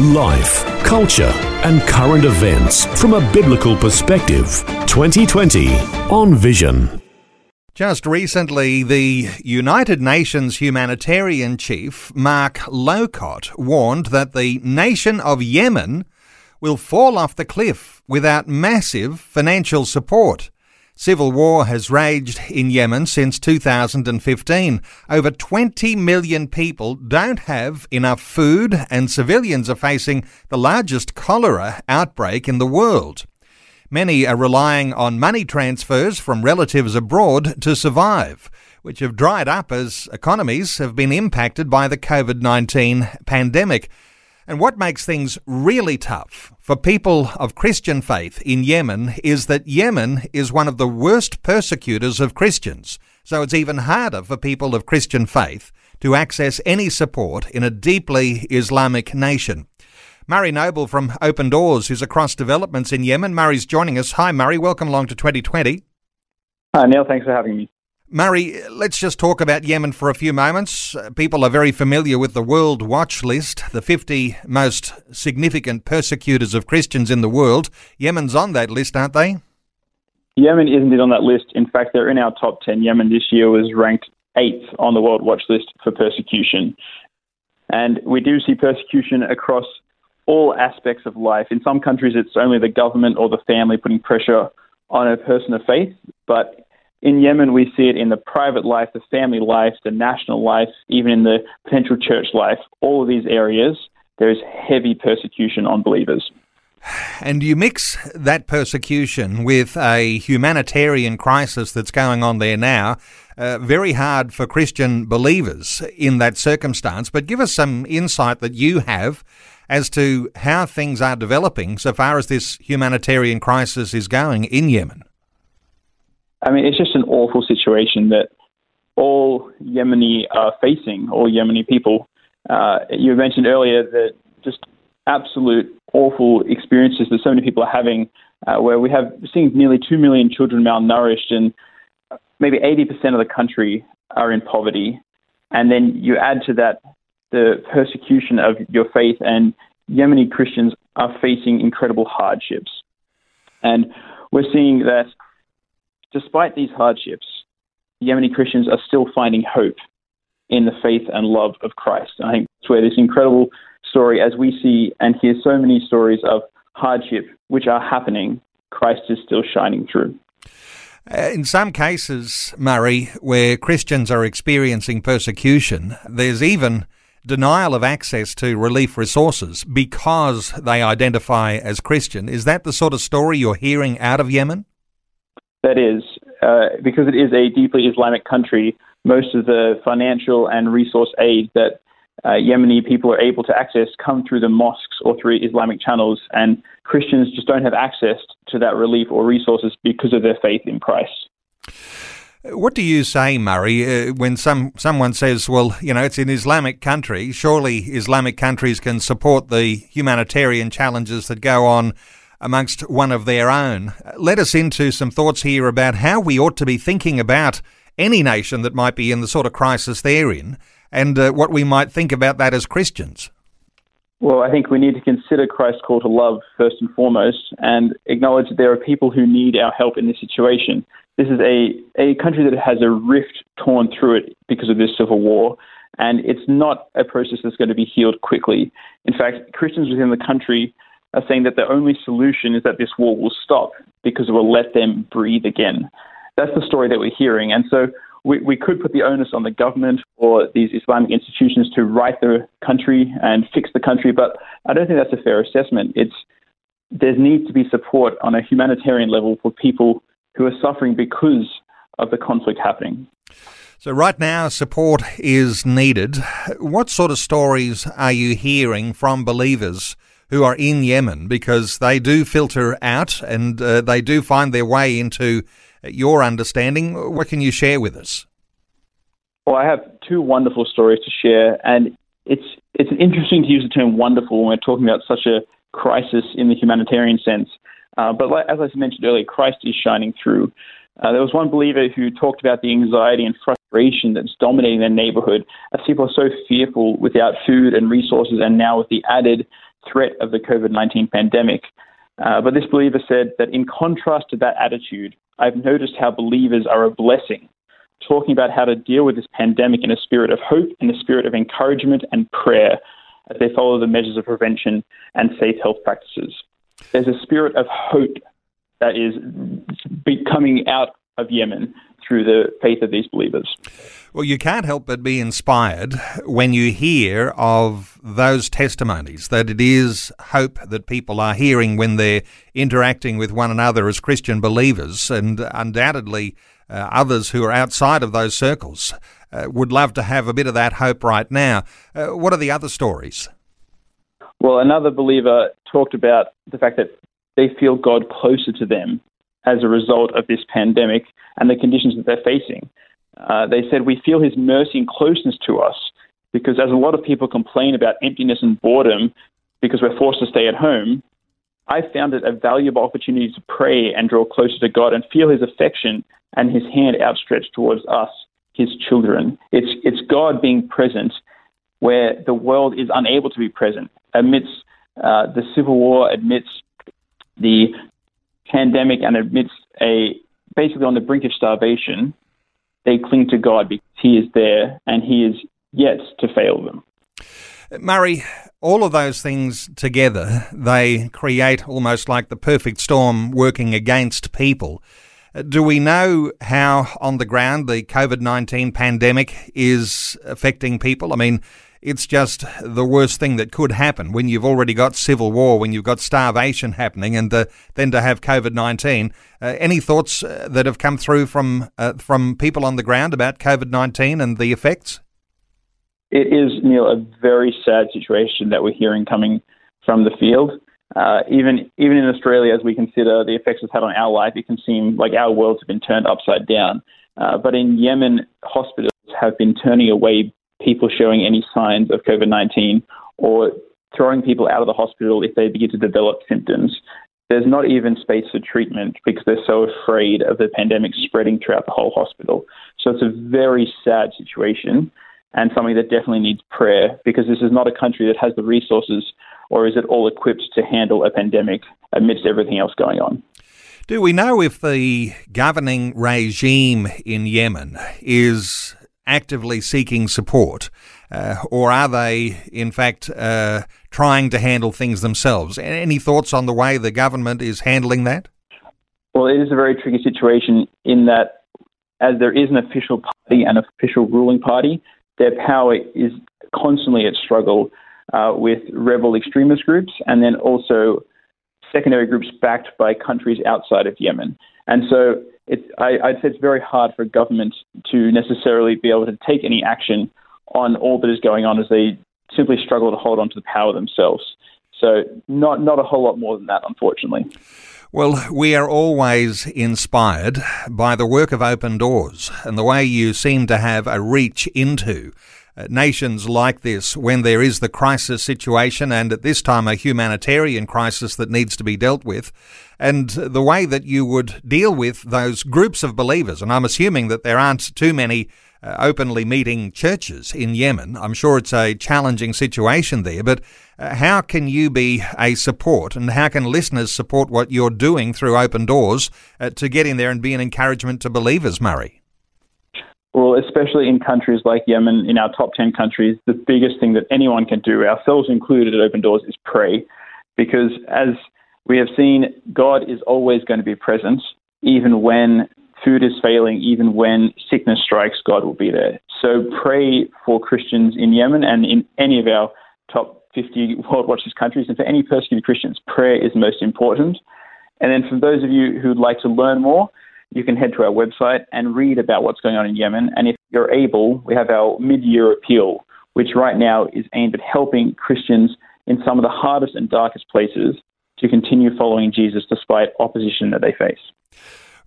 Life, culture, and current events from a biblical perspective. 2020 on Vision. Just recently, the United Nations humanitarian chief, Mark Lowcock, warned that the nation of Yemen will fall off the cliff without massive financial support. Civil war has raged in Yemen since 2015. Over 20 million people don't have enough food, and civilians are facing the largest cholera outbreak in the world. Many are relying on money transfers from relatives abroad to survive, which have dried up as economies have been impacted by the COVID 19 pandemic. And what makes things really tough for people of Christian faith in Yemen is that Yemen is one of the worst persecutors of Christians. So it's even harder for people of Christian faith to access any support in a deeply Islamic nation. Murray Noble from Open Doors, who's across developments in Yemen. Murray's joining us. Hi, Murray. Welcome along to 2020. Hi, Neil. Thanks for having me. Murray, let's just talk about Yemen for a few moments. Uh, people are very familiar with the World Watch List, the 50 most significant persecutors of Christians in the world. Yemen's on that list, aren't they? Yemen isn't on that list. In fact, they're in our top 10. Yemen this year was ranked eighth on the World Watch List for persecution. And we do see persecution across all aspects of life. In some countries, it's only the government or the family putting pressure on a person of faith, but in Yemen, we see it in the private life, the family life, the national life, even in the potential church life. All of these areas, there is heavy persecution on believers. And you mix that persecution with a humanitarian crisis that's going on there now. Uh, very hard for Christian believers in that circumstance. But give us some insight that you have as to how things are developing so far as this humanitarian crisis is going in Yemen. I mean, it's just an awful situation that all Yemeni are facing, all Yemeni people. Uh, you mentioned earlier that just absolute awful experiences that so many people are having, uh, where we have seen nearly 2 million children malnourished and maybe 80% of the country are in poverty. And then you add to that the persecution of your faith, and Yemeni Christians are facing incredible hardships. And we're seeing that despite these hardships, Yemeni Christians are still finding hope in the faith and love of Christ. I think that's where this incredible story, as we see and hear so many stories of hardship which are happening, Christ is still shining through. Uh, in some cases, Murray, where Christians are experiencing persecution, there's even denial of access to relief resources because they identify as Christian. Is that the sort of story you're hearing out of Yemen? That is, uh, because it is a deeply Islamic country, most of the financial and resource aid that uh, Yemeni people are able to access come through the mosques or through Islamic channels, and Christians just don't have access to that relief or resources because of their faith in Christ. What do you say, Murray, uh, when some someone says, "Well, you know, it's an Islamic country. Surely Islamic countries can support the humanitarian challenges that go on amongst one of their own. Let us into some thoughts here about how we ought to be thinking about any nation that might be in the sort of crisis they're in and uh, what we might think about that as Christians. Well, I think we need to consider Christ's call to love first and foremost and acknowledge that there are people who need our help in this situation. This is a, a country that has a rift torn through it because of this civil war, and it's not a process that's going to be healed quickly. In fact, Christians within the country are saying that the only solution is that this war will stop because it will let them breathe again. That's the story that we're hearing. And so we, we could put the onus on the government or these Islamic institutions to right the country and fix the country, but I don't think that's a fair assessment. It's there needs to be support on a humanitarian level for people who are suffering because of the conflict happening. So, right now, support is needed. What sort of stories are you hearing from believers who are in Yemen because they do filter out and uh, they do find their way into your understanding. What can you share with us? Well, I have two wonderful stories to share, and it's it's interesting to use the term wonderful when we're talking about such a crisis in the humanitarian sense. Uh, but as I mentioned earlier, Christ is shining through. Uh, there was one believer who talked about the anxiety and frustration that's dominating their neighborhood as people are so fearful without food and resources, and now with the added threat of the COVID 19 pandemic. Uh, but this believer said that in contrast to that attitude, I've noticed how believers are a blessing, talking about how to deal with this pandemic in a spirit of hope and a spirit of encouragement and prayer as they follow the measures of prevention and safe health practices. There's a spirit of hope that is coming out of Yemen through the faith of these believers. Well, you can't help but be inspired when you hear of those testimonies that it is hope that people are hearing when they're interacting with one another as Christian believers, and undoubtedly uh, others who are outside of those circles uh, would love to have a bit of that hope right now. Uh, what are the other stories? Well, another believer talked about the fact that they feel God closer to them as a result of this pandemic and the conditions that they're facing. Uh, they said, We feel his mercy and closeness to us because as a lot of people complain about emptiness and boredom because we're forced to stay at home, I found it a valuable opportunity to pray and draw closer to God and feel his affection and his hand outstretched towards us, his children. It's, it's God being present where the world is unable to be present amidst uh, the civil war, amidst the pandemic, and amidst a basically on the brink of starvation they cling to God because He is there and He is yet to fail them. Murray, all of those things together, they create almost like the perfect storm working against people. Uh, do we know how on the ground the COVID 19 pandemic is affecting people? I mean, it's just the worst thing that could happen when you've already got civil war, when you've got starvation happening, and uh, then to have COVID nineteen. Uh, any thoughts uh, that have come through from uh, from people on the ground about COVID nineteen and the effects? It is, Neil, a very sad situation that we're hearing coming from the field. Uh, even even in Australia, as we consider the effects it's had on our life, it can seem like our worlds have been turned upside down. But in Yemen, hospitals have been turning away people showing any signs of COVID 19 or throwing people out of the hospital if they begin to develop symptoms. There's not even space for treatment because they're so afraid of the pandemic spreading throughout the whole hospital. So it's a very sad situation and something that definitely needs prayer because this is not a country that has the resources or is it all equipped to handle a pandemic amidst everything else going on. Do we know if the governing regime in Yemen is actively seeking support, uh, or are they, in fact, uh, trying to handle things themselves? Any thoughts on the way the government is handling that? Well, it is a very tricky situation in that, as there is an official party and official ruling party, their power is constantly at struggle uh, with rebel extremist groups and then also secondary groups backed by countries outside of Yemen. And so it's, I, would say it's very hard for government to necessarily be able to take any action on all that is going on as they simply struggle to hold on to the power themselves. So not not a whole lot more than that, unfortunately. Well, we are always inspired by the work of Open Doors and the way you seem to have a reach into nations like this when there is the crisis situation and at this time a humanitarian crisis that needs to be dealt with and the way that you would deal with those groups of believers. And I'm assuming that there aren't too many uh, openly meeting churches in Yemen. I'm sure it's a challenging situation there, but uh, how can you be a support and how can listeners support what you're doing through Open Doors uh, to get in there and be an encouragement to believers, Murray? Well, especially in countries like Yemen, in our top 10 countries, the biggest thing that anyone can do, ourselves included at Open Doors, is pray. Because as we have seen, God is always going to be present, even when food is failing, even when sickness strikes, God will be there. So pray for Christians in Yemen and in any of our top 50 World Watch List countries, and for any persecuted Christians, prayer is most important. And then for those of you who'd like to learn more, you can head to our website and read about what's going on in Yemen. And if you're able, we have our mid year appeal, which right now is aimed at helping Christians in some of the hardest and darkest places to continue following Jesus despite opposition that they face.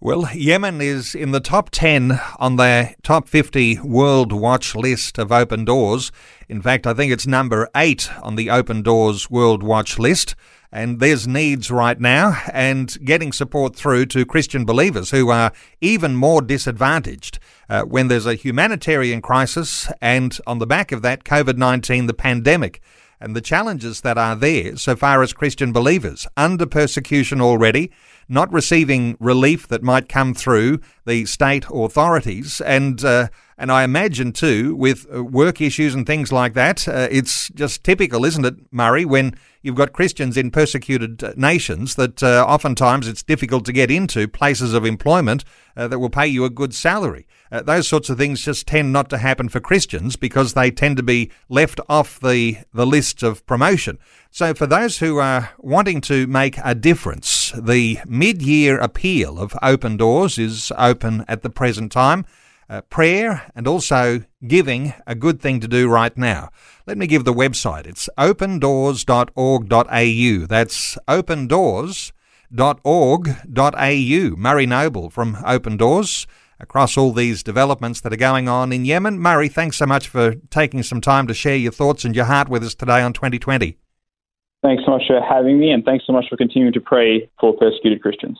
Well, Yemen is in the top 10 on their top 50 World Watch list of open doors. In fact, I think it's number 8 on the Open Doors World Watch list. And there's needs right now and getting support through to Christian believers who are even more disadvantaged uh, when there's a humanitarian crisis and on the back of that, COVID 19, the pandemic and the challenges that are there so far as Christian believers under persecution already not receiving relief that might come through the state authorities, and uh, and I imagine too with uh, work issues and things like that, uh, it's just typical, isn't it, Murray, when you've got Christians in persecuted uh, nations that uh, oftentimes it's difficult to get into places of employment uh, that will pay you a good salary. Uh, those sorts of things just tend not to happen for Christians because they tend to be left off the, the list of promotion. So, for those who are wanting to make a difference, the mid year appeal of Open Doors is open at the present time. Uh, prayer and also giving a good thing to do right now. Let me give the website. It's opendoors.org.au. That's opendoors.org.au. Murray Noble from Open Doors across all these developments that are going on in Yemen. Murray, thanks so much for taking some time to share your thoughts and your heart with us today on 2020. Thanks so much for having me, and thanks so much for continuing to pray for persecuted Christians.